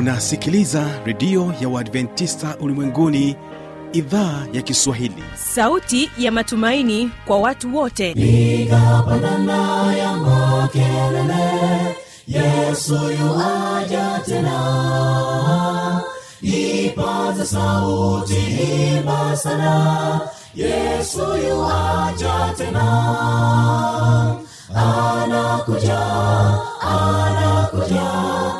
unasikiliza redio ya uadventista ulimwenguni idhaa ya kiswahili. Sauti ya matumaini kwa watu wote. Piga pandana ya makelele yesu yuaja tena. Ipaza sauti himba sana yesu yuaja tena. Anakuja anakuja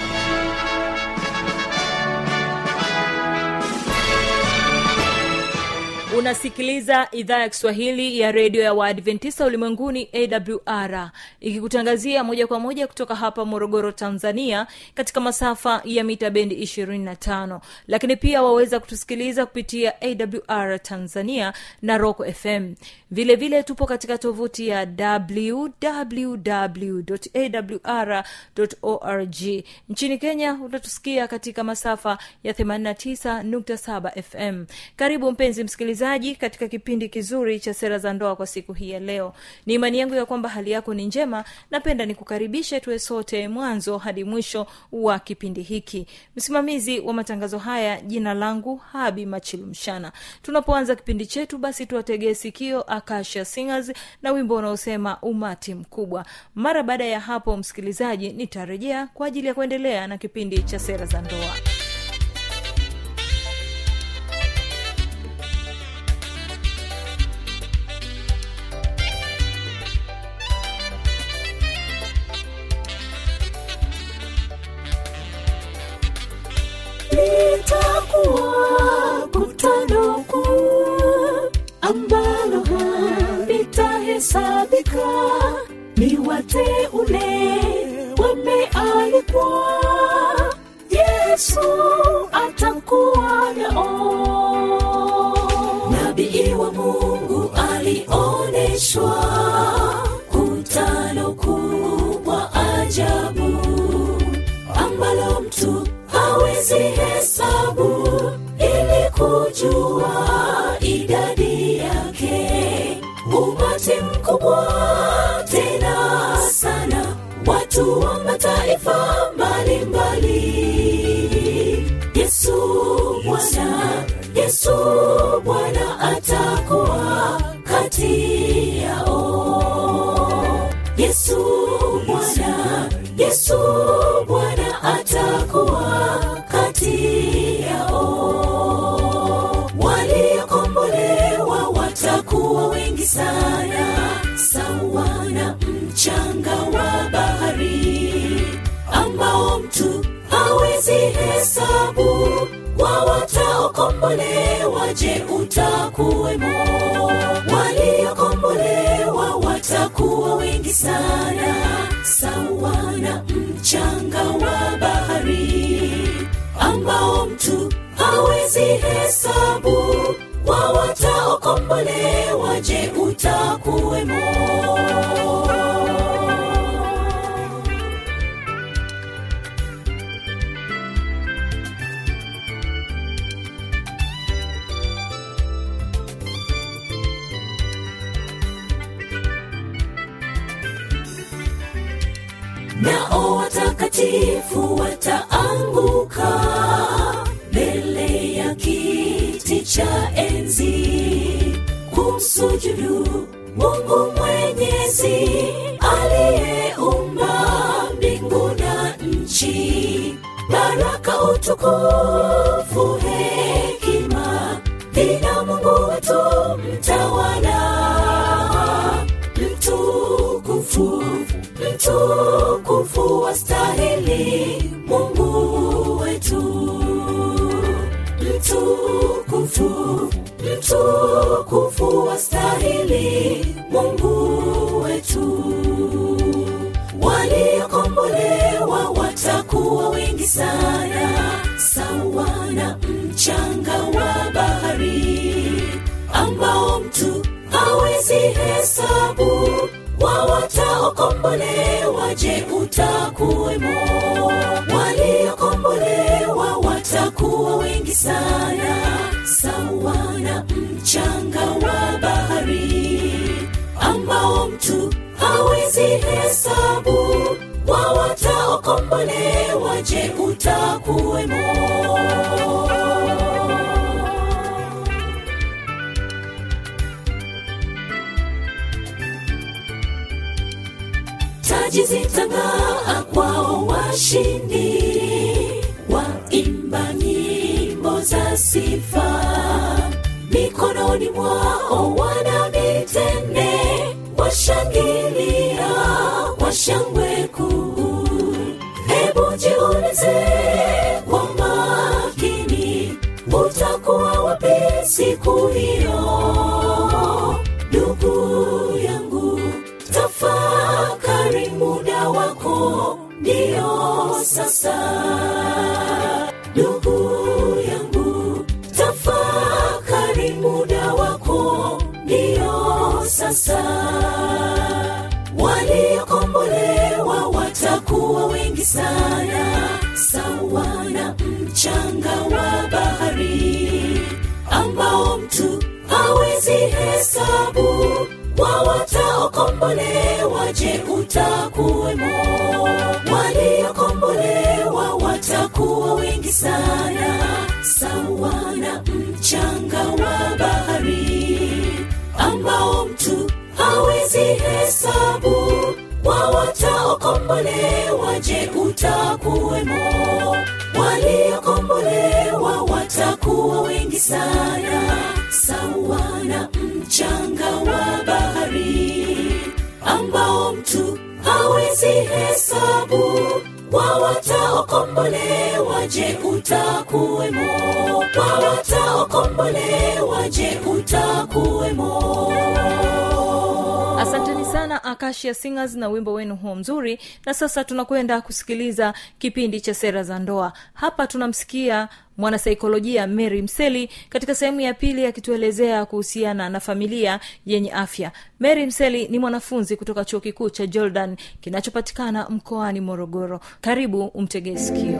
unasikiliza idhaa ya kiswahili ya redio ya waadventista ulimwenguni awr ikikutangazia moja kwa moja kutoka hapa morogoro tanzania katika masafa ya mita bendi 25 lakini pia waweza kutusikiliza kupitia awr tanzania na rock fm vilevile vile tupo katika tovuti ya www awr nchini kenya utatusikia katika masafa ya 89.7 fm karibu mpenzi msikilizaji katika kipindi kizuri cha sera za ndoa kwa siku hii ya leo. Ni imani yangu ya kwamba hali yako ni njema. Napenda nikukaribishe tuwe sote mwanzo hadi mwisho wa kipindi hiki. Msimamizi wa matangazo haya jina langu habi machilumshana tunapoanza kipindi chetu basi tuwategee sikio akasha singers na wimbo unaosema umati mkubwa. Mara baada ya hapo msikilizaji nitarejea kwa ajili ya kuendelea na kipindi cha sera za ndoa litahesabika ni wateule wamealikwa. Yesu atakuwa nao nabii wa mungu alioneshwa kutano kubwa ajabu ambalo mtu hawezi hesabu ili kujua idadi mkubwa tena sana watu wa mataifa mbalimbali. Yesu bwana yesu utakuwemo waliokombolewa watakuwa wengi sana. Sawa na mchanga wa bahari ambao mtu hawezi hesabu. Kwa wataokombolewa je utakuwemo nao watakatifu wataanguka mbele ya kiti cha enzi. Kumsujudu mungu mwenyezi aliyeumba mbingu na nchi. Baraka utukufu mtukufu wastahili mungu wetu. Waliokombolewa watakuwa wengi sana sawa na mchanga wa bahari ambao mtu hawezi hesabu hawezi hesabu wawataokombolewa je utakuwemo? Taji kwao washindi waimba nyimbo za sifa. Mikononi mwao wana siku hiyo ndugu yangu tafakari muda wako ndiyo sasa. Ndugu yangu tafakari muda wako ndiyo sasa. Waliokombolewa watakuwa wengi sana sawa na mchanga wa hawezi hesabu wawataokombolewa je utakuwemo? Waliokombolewa watakuwa wengi sana sawa na mchanga wa bahari ambao mtu hawezi hesabu. Wawataokombolewa je utakuwemo waliokombolewa watakuwa wengi sana sawa na mchanga wa bahari ambao mtu hawezi hesabu. Wawataokombolewa je utakuwemo? Wawataokombolewa je utakuwemo? Asanteni sana akashia singers na wimbo wenu huo mzuri. Na sasa tunakwenda kusikiliza kipindi cha sera za ndoa. Hapa tunamsikia mwanasaikolojia mary mseli katika sehemu ya pili akituelezea kuhusiana na familia yenye afya. Mary mseli ni mwanafunzi kutoka chuo kikuu cha jordan kinachopatikana mkoani morogoro. Karibu umtegee sikio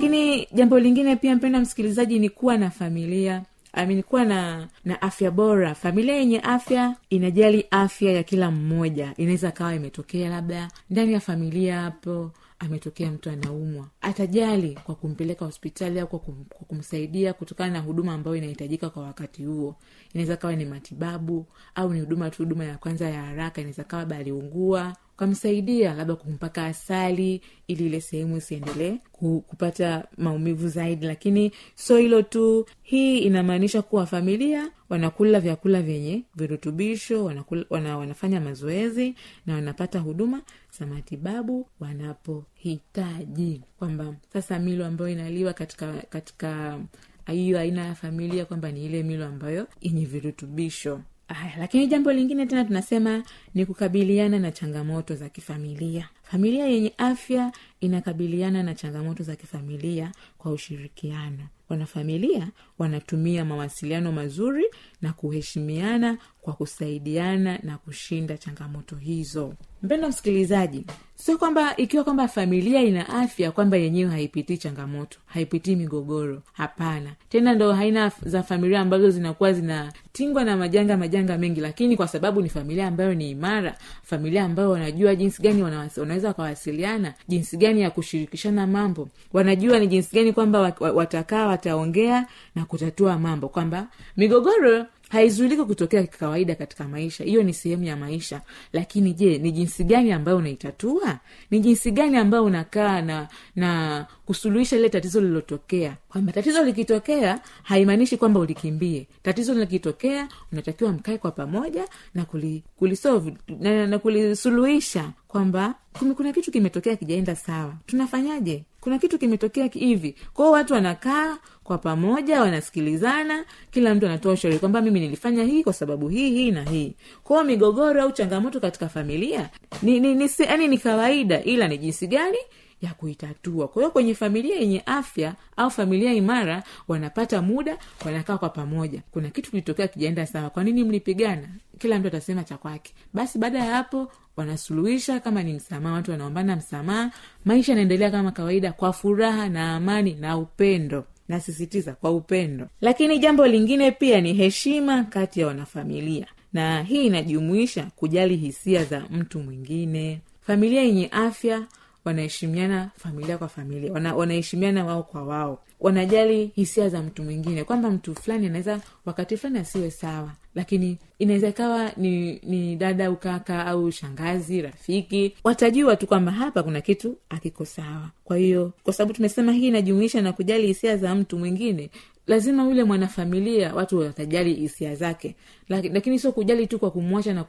lakini jambo lingine pia mpenda msikilizaji ni kuwa na familia. Amini kuwa na na afya bora. Familia yenye afya inajali afya ya kila mmoja. Inaweza kawa imetokea labda ndani ya familia hapo ametokea mtu anaumwa. Atajali kwa kumpeleka hospitali au kwa, kum, kwa kumsaidia kutokana na huduma ambayo inahitajika kwa wakati huo. Inaweza kawa ni matibabu au ni huduma tu huduma ya kwanza ya haraka. Inaweza kawa baliungua aliungua ukamsaidia labda kumpaka asali ili ile sehemu isiendelee ku- kupata maumivu zaidi. Lakini so hilo tu hii inamaanisha kuwa familia wanakula vyakula vyenye virutubisho wanakula, wana, wanafanya mazoezi na wanapata huduma za matibabu wanapohitaji. Kwamba sasa milo ambayo inaliwa katika katika hiyo aina ya familia kwamba ni ile milo ambayo yenye virutubisho aya lakini jambo lingine tena tunasema ni kukabiliana na changamoto za kifamilia. Familia yenye afya inakabiliana na changamoto za kifamilia kwa ushirikiano. Wanafamilia wanatumia mawasiliano mazuri na kuheshimiana kwa kusaidiana na kushinda changamoto hizo. Mpendo msikilizaji sio kwamba ikiwa kwamba familia ina afya kwamba yenyewe haipitii changamoto haipitii migogoro. Hapana. Tena ndo haina za familia ambazo zinakuwa zinatingwa na majanga majanga mengi. Lakini kwa sababu ni familia ambayo ni imara familia ambayo wanajua jinsi gani wanaweza wakawasiliana jinsi gani ya kushirikishana mambo wanajua ni jinsi gani kwamba wa- wa- watakaa wataongea na kutatua mambo kwamba migogoro haizuiliki kutokea kawaida katika maisha. Hiyo ni sehemu ya maisha. Lakini je ni jinsi gani ambayo unaitatua? Ni jinsi gani ambayo unakaa na na kusuluhisha lile tatizo lililotokea? Kwamba tatizo likitokea haimaanishi kwamba ulikimbie. Tatizo likitokea unatakiwa mkae kwa pamoja na kuli, kulisolve na, na kulisuluhisha. Kwamba kuna, kuna kitu kimetokea kijaenda sawa. Tunafanyaje kuna kitu kimetokea hivi. Kwao watu wanakaa kwa pamoja wanasikilizana kila mtu anatoa ushauri kwamba mimi nilifanya hii kwa sababu hii hii na hii. Kwao migogoro au changamoto katika familia ni, ni, ni, yani ni kawaida ila ni jinsi gani ya kuitatua. Kwa hiyo kwenye familia yenye afya au familia imara wanapata muda wanakaa kwa pamoja. Kuna kitu kilitokea kijaenda sawa. Kwa nini mlipigana? Kila mtu atasema cha kwake. Basi baada ya hapo wanasuluhisha kama ni msamaha watu wanaombana msamaha. Maisha yanaendelea kama kawaida kwa furaha na amani na upendo. Nasisitiza kwa upendo. Lakini jambo lingine pia ni heshima kati ya wanafamilia. Na hii inajumuisha kujali hisia za mtu mwingine. Familia yenye afya wanaheshimiana familia kwa familia wana, wanaheshimiana wao kwa wao. Wanajali hisia za mtu mwingine kwamba mtu fulani anaweza wakati fulani asiwe sawa lakini inaweza ikawa ni, ni dada ukaka au shangazi rafiki. Watajua tu kwamba hapa kuna kitu akiko sawa. Kwa hiyo kwa sababu tumesema hii inajumuisha na kujali hisia za mtu mwingine lazima yule mwanafamilia watu watajali hisia zake. Laki, lakini sio kujali tu kwa kumwacha na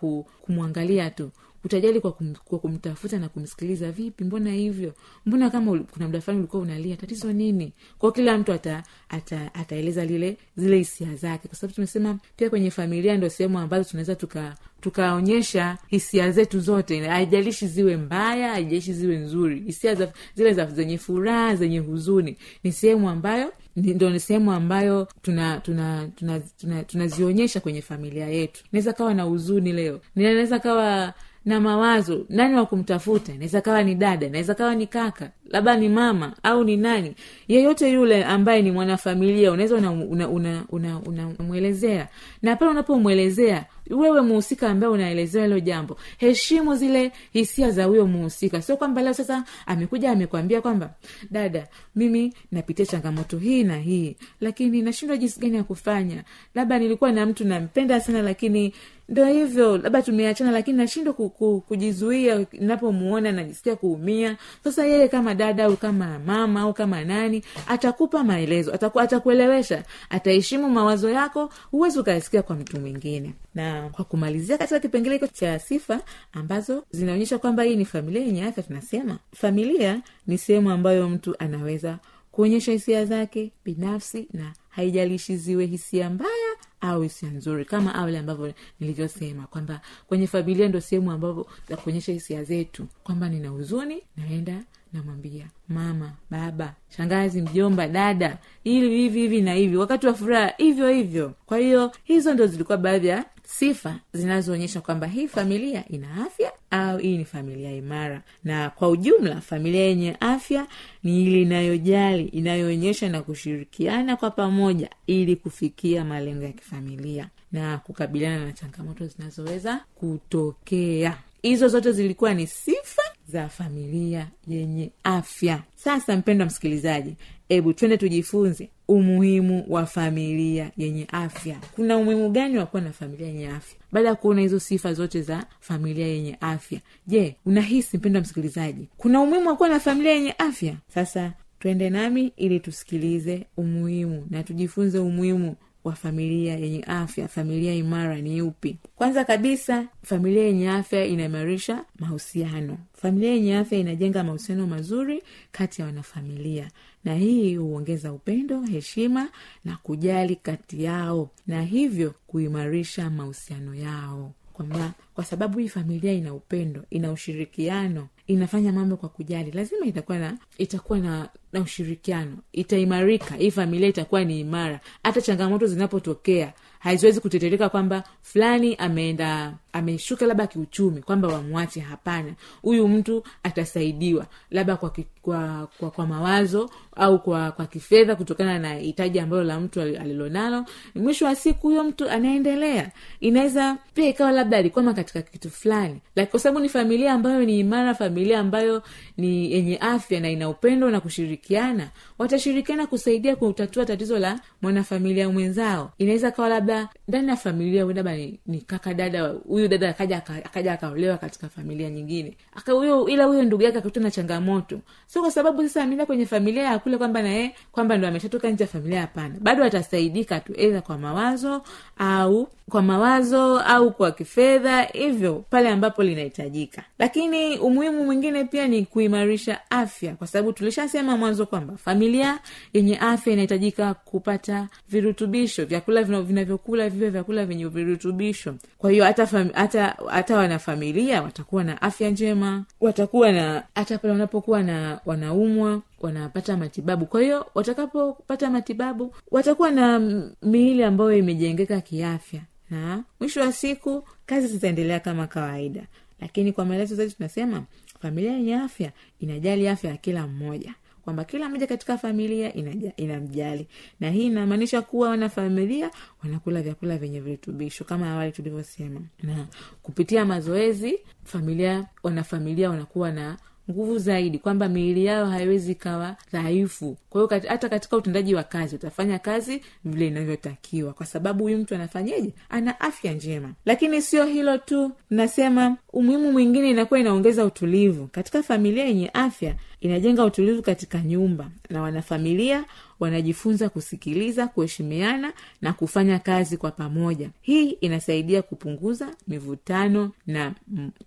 kumwangalia tu utajali kwa, kum, kwa kumtafuta na kumsikiliza vipi? Mbona hivyo? Mbona kama kuna mda fulani ulikuwa unalia tatizo nini? Kwao kila mtu ata, ata, ataeleza lile zile hisia zake. Kwa sababu tumesema pia kwenye familia ndio sehemu ambazo tunaweza tuka tukaonyesha hisia zetu zote. Haijalishi ziwe mbaya haijalishi ziwe nzuri. Hisia za, zile za zenye furaha zenye huzuni ni sehemu ambayo ndo ni sehemu ambayo tuna tuna tuna, tuna, tunazionyesha kwenye familia yetu. Naweza kawa na huzuni leo. Naweza kawa na mawazo nani wa kumtafuta? Naweza kawa ni dada naweza kawa ni kaka labda ni mama au ni nani. Yeyote yule ambaye ni mwanafamilia unaweza unamwelezea una, una, una, una, una na pale unapomwelezea wewe muhusika ambaye unaelezewa hilo jambo heshimu zile hisia za huyo muhusika. Sio kwamba leo sasa amekuja amekwambia kwamba dada mimi napitia changamoto hii na hii lakini nashindwa jinsi gani ya kufanya. Labda nilikuwa na mtu nampenda sana lakini ndo hivyo labda tumeachana lakini nashindwa ku, ku, kujizuia napomuona najisikia kuumia. Sasa yeye kama dada au kama mama au kama nani atakupa maelezo ataku, atakuelewesha ataheshimu mawazo yako huwezi ukayasikia kwa mtu mwingine na kwa kumalizia katika kipengele hiko cha sifa ambazo zinaonyesha kwamba hii ni familia yenye afya tunasema familia ni sehemu ambayo mtu anaweza kuonyesha hisia zake binafsi na haijalishi ziwe hisia mbaya au hisia nzuri kama awali ambavyo nilivyosema kwamba kwenye familia ndo sehemu ambavyo za kuonyesha hisia zetu kwamba nina huzuni naenda namwambia mama baba shangazi mjomba dada ili hivi hivi na hivi wakati wa furaha hivyo hivyo. Kwa hiyo hizo ndo zilikuwa baadhi ya sifa zinazoonyesha kwamba hii familia ina afya au hii ni familia imara. Na kwa ujumla familia yenye afya ni ile inayojali inayoonyesha na kushirikiana kwa pamoja ili kufikia malengo ya kifamilia na kukabiliana na changamoto zinazoweza kutokea hizo zote zilikuwa ni sifa za familia yenye afya. Sasa mpendwa msikilizaji hebu twende tujifunze umuhimu wa familia yenye afya. Kuna umuhimu gani wa kuwa na familia yenye afya? Baada ya kuona hizo sifa zote za familia yenye afya je unahisi mpendwa msikilizaji kuna umuhimu wa kuwa na familia yenye afya? Sasa twende nami ili tusikilize umuhimu na tujifunze umuhimu wa familia yenye afya familia imara ni upi? Kwanza kabisa familia yenye afya inaimarisha mahusiano. Familia yenye afya inajenga mahusiano mazuri kati ya wanafamilia. Na hii huongeza upendo heshima na kujali kati yao. Na hivyo kuimarisha mahusiano yao. Kwamba kwa sababu hii familia ina upendo ina ushirikiano inafanya mambo kwa kujali. Lazima itakuwa na itakuwa na na ushirikiano. Itaimarika. Hii familia itakuwa ni imara. Hata changamoto zinapotokea haziwezi kutetereka kwamba fulani ameenda ameshuka labda kiuchumi kwamba wamwache. Hapana. Huyu mtu atasaidiwa labda kwa, kwa, kwa, kwa mawazo au kwa kwa kifedha kutokana na hitaji ambalo la mtu alilonalo. Mwisho wa siku huyo mtu anaendelea. Inaweza pia ikawa labda alikwama katika kitu fulani. Lakini kwa sababu ni familia ambayo ni imara familia ambayo ni yenye afya na ina upendo na kushirikiana watashirikiana kusaidia kutatua tatizo la mwanafamilia mwenzao. Inaweza kawa labda ndani ya familia labda ni, ni kaka dada huyu dada akaja akaja akaolewa katika familia nyingine. Huyo ila huyo ndugu yake akakutana na changamoto. Sio kwa sababu sasa ameenda kwenye familia ya kule kwamba naye kwamba ndo ameshatoka nje ya familia hapana. Bado atasaidika tu edha kwa mawazo au kwa mawazo au kwa kifedha hivyo pale ambapo linahitajika. Lakini umuhimu mwingine pia ni kuimarisha afya kwa sababu tulishasema mwanzo kwamba familia yenye afya inahitajika kupata virutubisho vyakula vina- vinavyokula viwe vyakula vyenye virutubisho. Kwa hiyo hata hata hata wanafamilia watakuwa na afya njema watakuwa na hata pale wanapokuwa na wanaumwa wanapata matibabu. Kwa hiyo watakapopata matibabu watakuwa na miili ambayo imejengeka kiafya. Na mwisho wa siku kazi zitaendelea kama kawaida. Lakini kwa maelezo zaidi tunasema familia yenye afya inajali afya ya kila mmoja. Kwamba kila mmoja katika familia inamjali. Na hii inamaanisha kuwa wanafamilia wanakula vyakula vyenye virutubisho kama awali tulivyosema. Na kupitia mazoezi familia wanafamilia wanakuwa na nguvu zaidi kwamba miili yao haiwezi ikawa dhaifu. Kwa hiyo hata katika utendaji wa kazi utafanya kazi vile inavyotakiwa. Kwa sababu huyu mtu anafanyeje ana afya njema. Lakini sio hilo tu nasema umuhimu mwingine inakuwa inaongeza utulivu. Katika familia yenye afya inajenga utulivu katika nyumba na wanafamilia wanajifunza kusikiliza kuheshimiana na kufanya kazi kwa pamoja. Hii inasaidia kupunguza mivutano na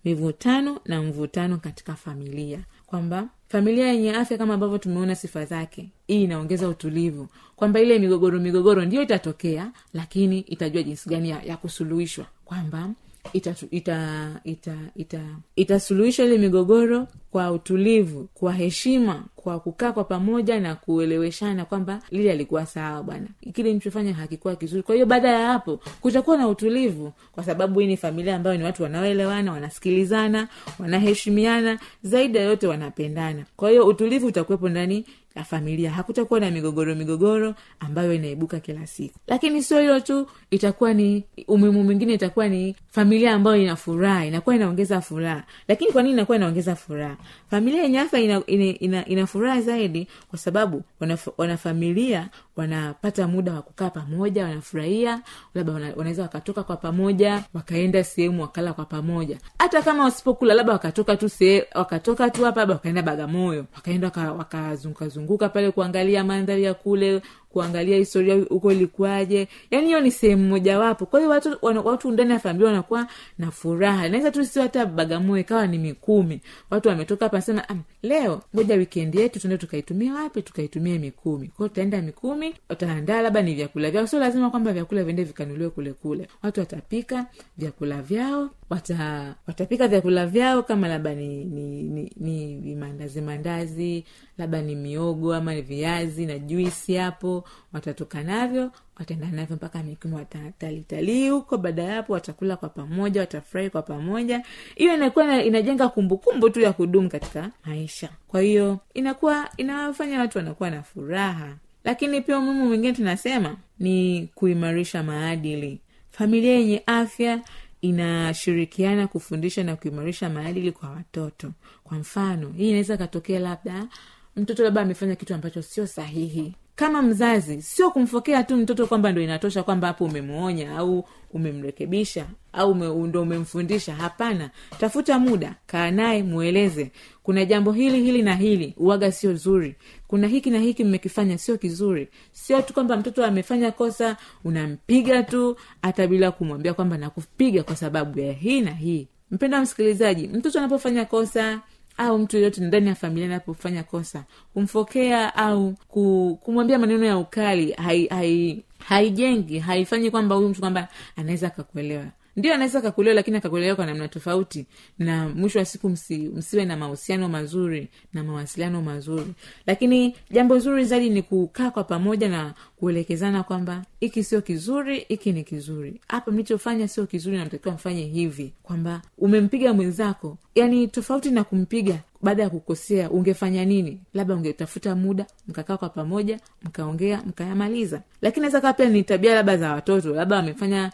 mivutano na mvutano katika familia. Kwamba familia yenye afya kama ambavyo tumeona sifa zake hii inaongeza utulivu. Kwamba ile migogoro migogoro ndiyo itatokea lakini itajua jinsi gani ya, ya kusuluhishwa. Kwamba itasuluhisha ita, ita, ita, ita ile migogoro kwa utulivu kwa heshima kwa kukaa kwa pamoja na kueleweshana kwamba lile alikuwa sawa bwana. Kile nichofanya hakikuwa kizuri. Kwa hiyo baada ya hapo kutakuwa na utulivu kwa sababu hii ni familia ambayo ni watu wanaoelewana wanasikilizana wanaheshimiana zaidi ya yote wanapendana. Kwa hiyo utulivu utakuwepo ndani ya familia. Hakutakuwa na migogoro migogoro ambayo inaibuka kila siku. Lakini sio hilo tu itakuwa ni umuhimu mwingine itakuwa ni familia ambayo ina furaha inakuwa inaongeza furaha. Lakini kwa nini inakuwa inaongeza furaha familia yenye afya ina, ina, ina, ina zaidi kwa sababu wanaf, wanafamilia wanapata muda wa kukaa pamoja wanafurahia labda wana, wanaweza wakatoka kwa pamoja wakaenda sehemu wakala kwa pamoja. Hata kama wasipokula labda wakatoka tu se, wakatoka tu hapa labda wakaenda bagamoyo wakaenda waka- wakazungukazunguka pale kuangalia mandhari ya kule kuangalia historia huko ilikuwaje? Yaani hiyo ni sehemu mojawapo. Kwa hiyo watu, watu ndani ya familia wanakuwa na furaha. Naweza tu sio hata bagamoyo ikawa ni mikumi. Watu wametoka hapa nasema "Ah, leo ngoja wikendi yetu tuende tukaitumia wapi? Tukaitumia mikumi. Kwao tutaenda mikumi wataandaa labda ni vyakula vyao. Sio lazima kwamba vyakula viende vikanuliwe kule kule. Watu watapika vyakula vyao wata watapika vyakula vyao kama labda ni ni, ni, ni mandazi mandazi labda ni miogo ama viazi na juisi hapo. Watatoka navyo wataenda navyo mpaka mikumi watatalitalii huko. Baada ya hapo watakula kwa pamoja watafurahi kwa pamoja. Hiyo inakuwa inajenga kumbukumbu tu ya kudumu katika maisha. Kwa hiyo inakuwa inawafanya watu wanakuwa na furaha. Lakini pia umuhimu mwingine tunasema ni kuimarisha maadili. Familia yenye afya inashirikiana kufundisha na kuimarisha maadili kwa watoto. Kwa mfano hii inaweza katokea labda mtoto labda amefanya kitu ambacho sio sahihi. Kama mzazi sio kumfokea tu mtoto kwamba ndo inatosha kwamba hapo umemwonya au umemrekebisha au ume, ndo umemfundisha. Hapana. Tafuta muda kaa naye mweleze kuna jambo hili hili na hili uwaga sio zuri. Kuna hiki na hiki mmekifanya sio kizuri. Sio tu kwamba mtoto amefanya kosa unampiga tu hata bila kumwambia kwamba nakupiga kwa sababu ya hii na hii. Mpenda msikilizaji mtoto anapofanya kosa au mtu yeyote ndani ya familia anapofanya kosa kumfokea au ku, kumwambia maneno ya ukali haijengi hai, haijengi, haifanyi kwamba huyu mtu kwamba anaweza akakuelewa ndio anaweza akakuelewa lakini akakuelewa kwa namna tofauti. Na mwisho wa siku msi, msiwe na mahusiano mazuri na mawasiliano mazuri. Lakini jambo zuri zaidi ni kukaa kwa pamoja na kuelekezana kwamba hiki sio kizuri hiki ni kizuri. Hapa mlichofanya sio kizuri namtakiwa mfanye hivi. Kwamba umempiga mwenzako. Yani tofauti na kumpiga baada ya kukosea ungefanya nini? Labda ungetafuta muda mkakaa kwa pamoja mkaongea mkayamaliza. Lakini naweza kaa pia ni tabia labda za watoto labda wamefanya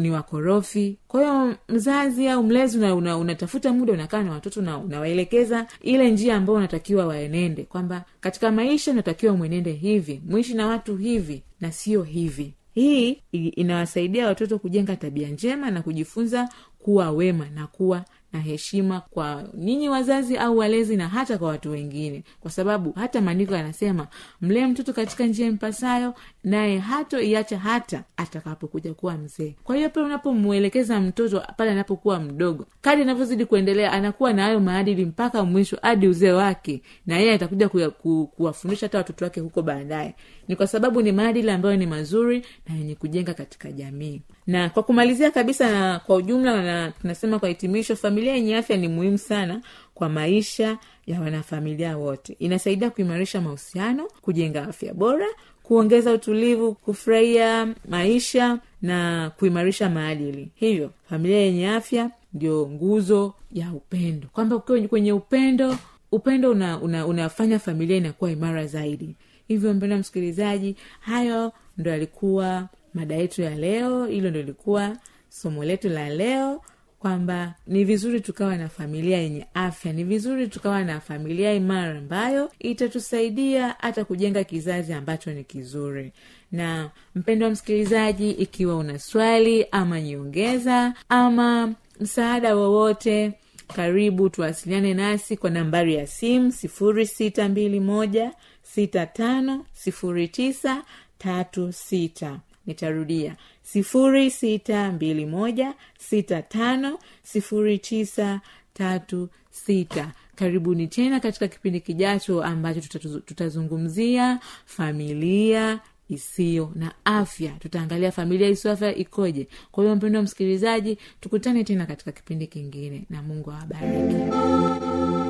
ni wakorofi. Kwa hiyo mzazi au mlezi unatafuta una, unatafuta muda unakaa na watoto na unawaelekeza ile njia ambayo unatakiwa waenende. Kwamba katika maisha unatakiwa mwenende hivi mwishi na watu hivi na sio hivi. Hii inawasaidia watoto kujenga tabia njema na kujifunza kuwa wema na kuwa na heshima kwa ninyi wazazi au walezi na hata kwa watu wengine. Kwa sababu hata maandiko yanasema mlee mtoto katika njia impasayo naye hatoiacha hata atakapokuja kuwa mzee. Kwa hiyo pale unapomwelekeza mtoto pale anapokuwa mdogo kadi anavyozidi kuendelea anakuwa na hayo maadili mpaka mwisho hadi uzee wake na yeye atakuja kuwafundisha hata watoto wake huko baadaye. Ni kwa sababu ni maadili ambayo ni mazuri na yenye kujenga katika jamii. Na kwa kumalizia kabisa na kwa ujumla na tunasema kwa hitimisho familia yenye afya ni muhimu sana kwa maisha ya wanafamilia wote. Inasaidia kuimarisha mahusiano kujenga afya bora kuongeza utulivu kufurahia maisha na kuimarisha maadili. Hivyo familia yenye afya ndio nguzo ya upendo. Kwamba ukiwa kwenye upendo upendo una, una, familia inakuwa imara zaidi. Hivyo mpendo msikilizaji hayo ndo yalikuwa mada yetu ya leo. Hilo ndo ilikuwa somo letu la leo kwamba ni vizuri tukawa na familia yenye afya ni vizuri tukawa na familia imara ambayo itatusaidia hata kujenga kizazi ambacho ni kizuri. Na mpendo wa msikilizaji ikiwa una swali ama nyongeza ama msaada wowote karibu tuwasiliane nasi kwa nambari ya simu sifuri sita mbili moja sita tano sifuri tisa tatu sita nitarudia. sifuri sita mbili moja sita tano sifuri tisa tatu sita. Karibuni tena katika kipindi kijacho ambacho tutazungumzia familia isiyo na afya. Tutaangalia familia isiyo afya ikoje. Kwa hiyo mpendo wa msikilizaji tukutane tena katika kipindi kingine na mungu awabariki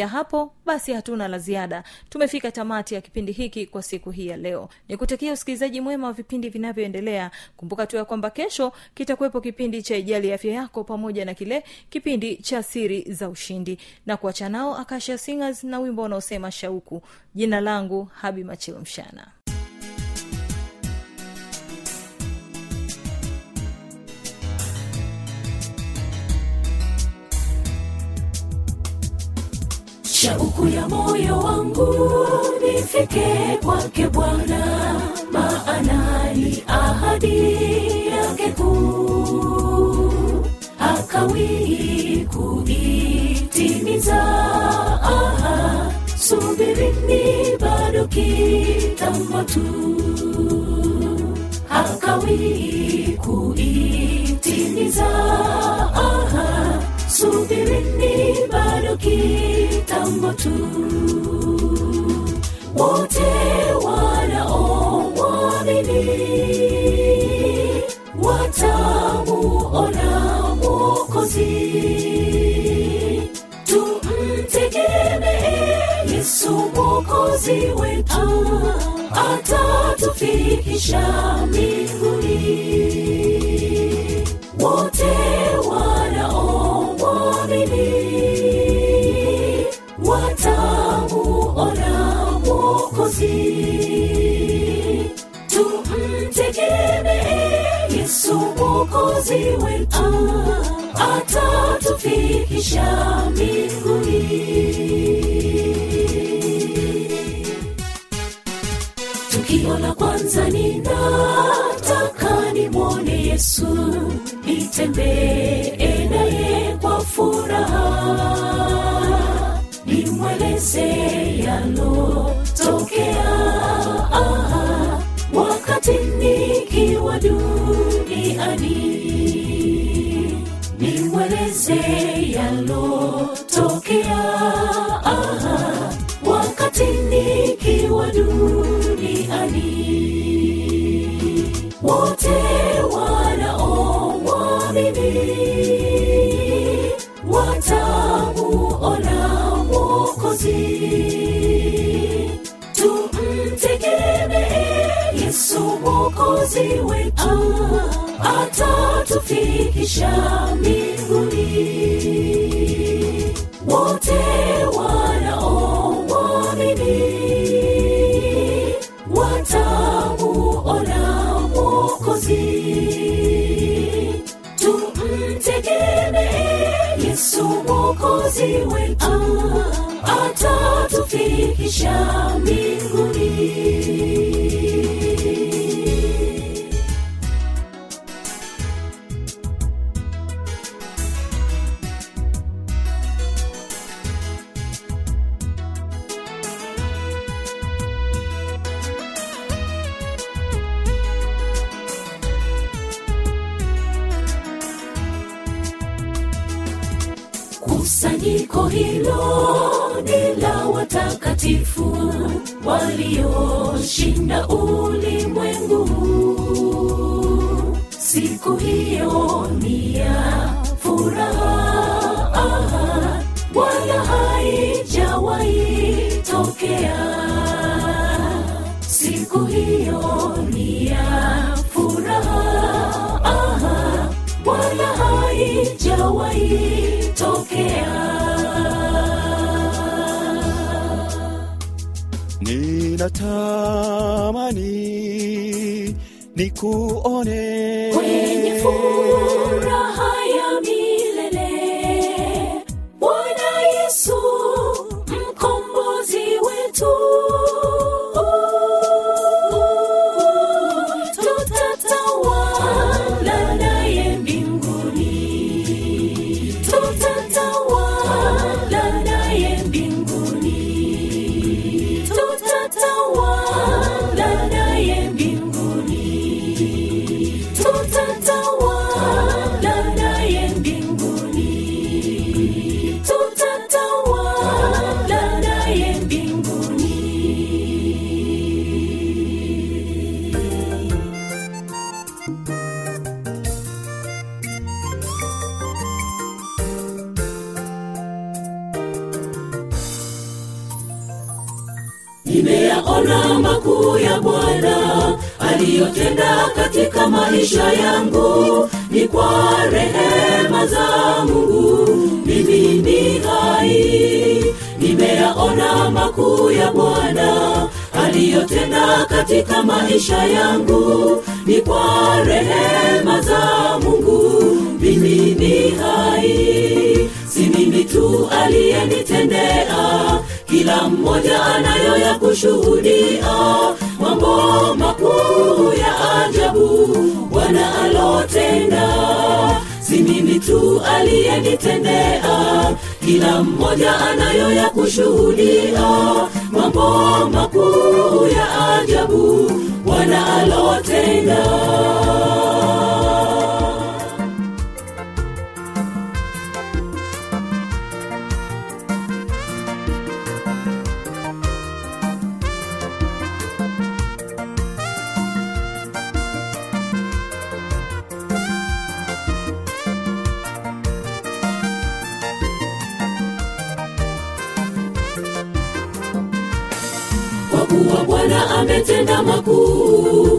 kufikia hapo basi hatuna la ziada. Tumefika tamati ya kipindi hiki kwa siku hii ya leo. Ni kutakia usikilizaji mwema wa vipindi vinavyoendelea. Kumbuka tu ya kwamba kesho kitakuwepo kipindi cha ijali afya yako pamoja na kile kipindi cha siri za ushindi. Na kuacha nao akasha singers na wimbo unaosema shauku. Jina langu habi machilo mshana shauku ya moyo wangu nifike kwake bwana maana ni ahadi yake kuu. Hakawii kuitimiza aha subirini bado kitambo tu. Kuitimiza aha subirini bado kitambo tu. Wote wanaomwamini watamuona mwokozi. Tumtegemee yesu mwokozi wetu atatufikisha mbinguni tumtegemee yesu mwokozi wetu atatufikisha mbinguni. Tukiona kwanza ninataka nimwone yesu nitembee naye kwa furaha nimweleze yalotokea aha, wakati nikiwa duniani nimweleze yalotokea mwokozi wetu atatufikisha mbinguni. Wote wanaomwamini watamuona mwokozi. Tumtegemee yesu mwokozi wetu atatufikisha siku hiyo ni ya furaha. Wala haijawahi tokea. Siku hiyo ni ya furaha. Wala haijawahi tokea. Ninatamani nikuone. Kwenye furaha ya milele bwana yesu mkombozi wetu. Tutatawala naye mbinguni. Tutatawala aliyotenda katika maisha yangu ni kwa rehema za mungu. Mimi ni hai nimeyaona makuu ya bwana aliyotenda katika maisha yangu ni kwa rehema za mungu. Mimi ni hai si mimi tu aliyenitendea kila mmoja anayo ya kushuhudia makuu ya ajabu bwana alotenda. Si mimi tu aliyenitendea kila mmoja anayo ya kushuhudia. Mambo makuu ya ajabu bwana alotenda ametenda makuu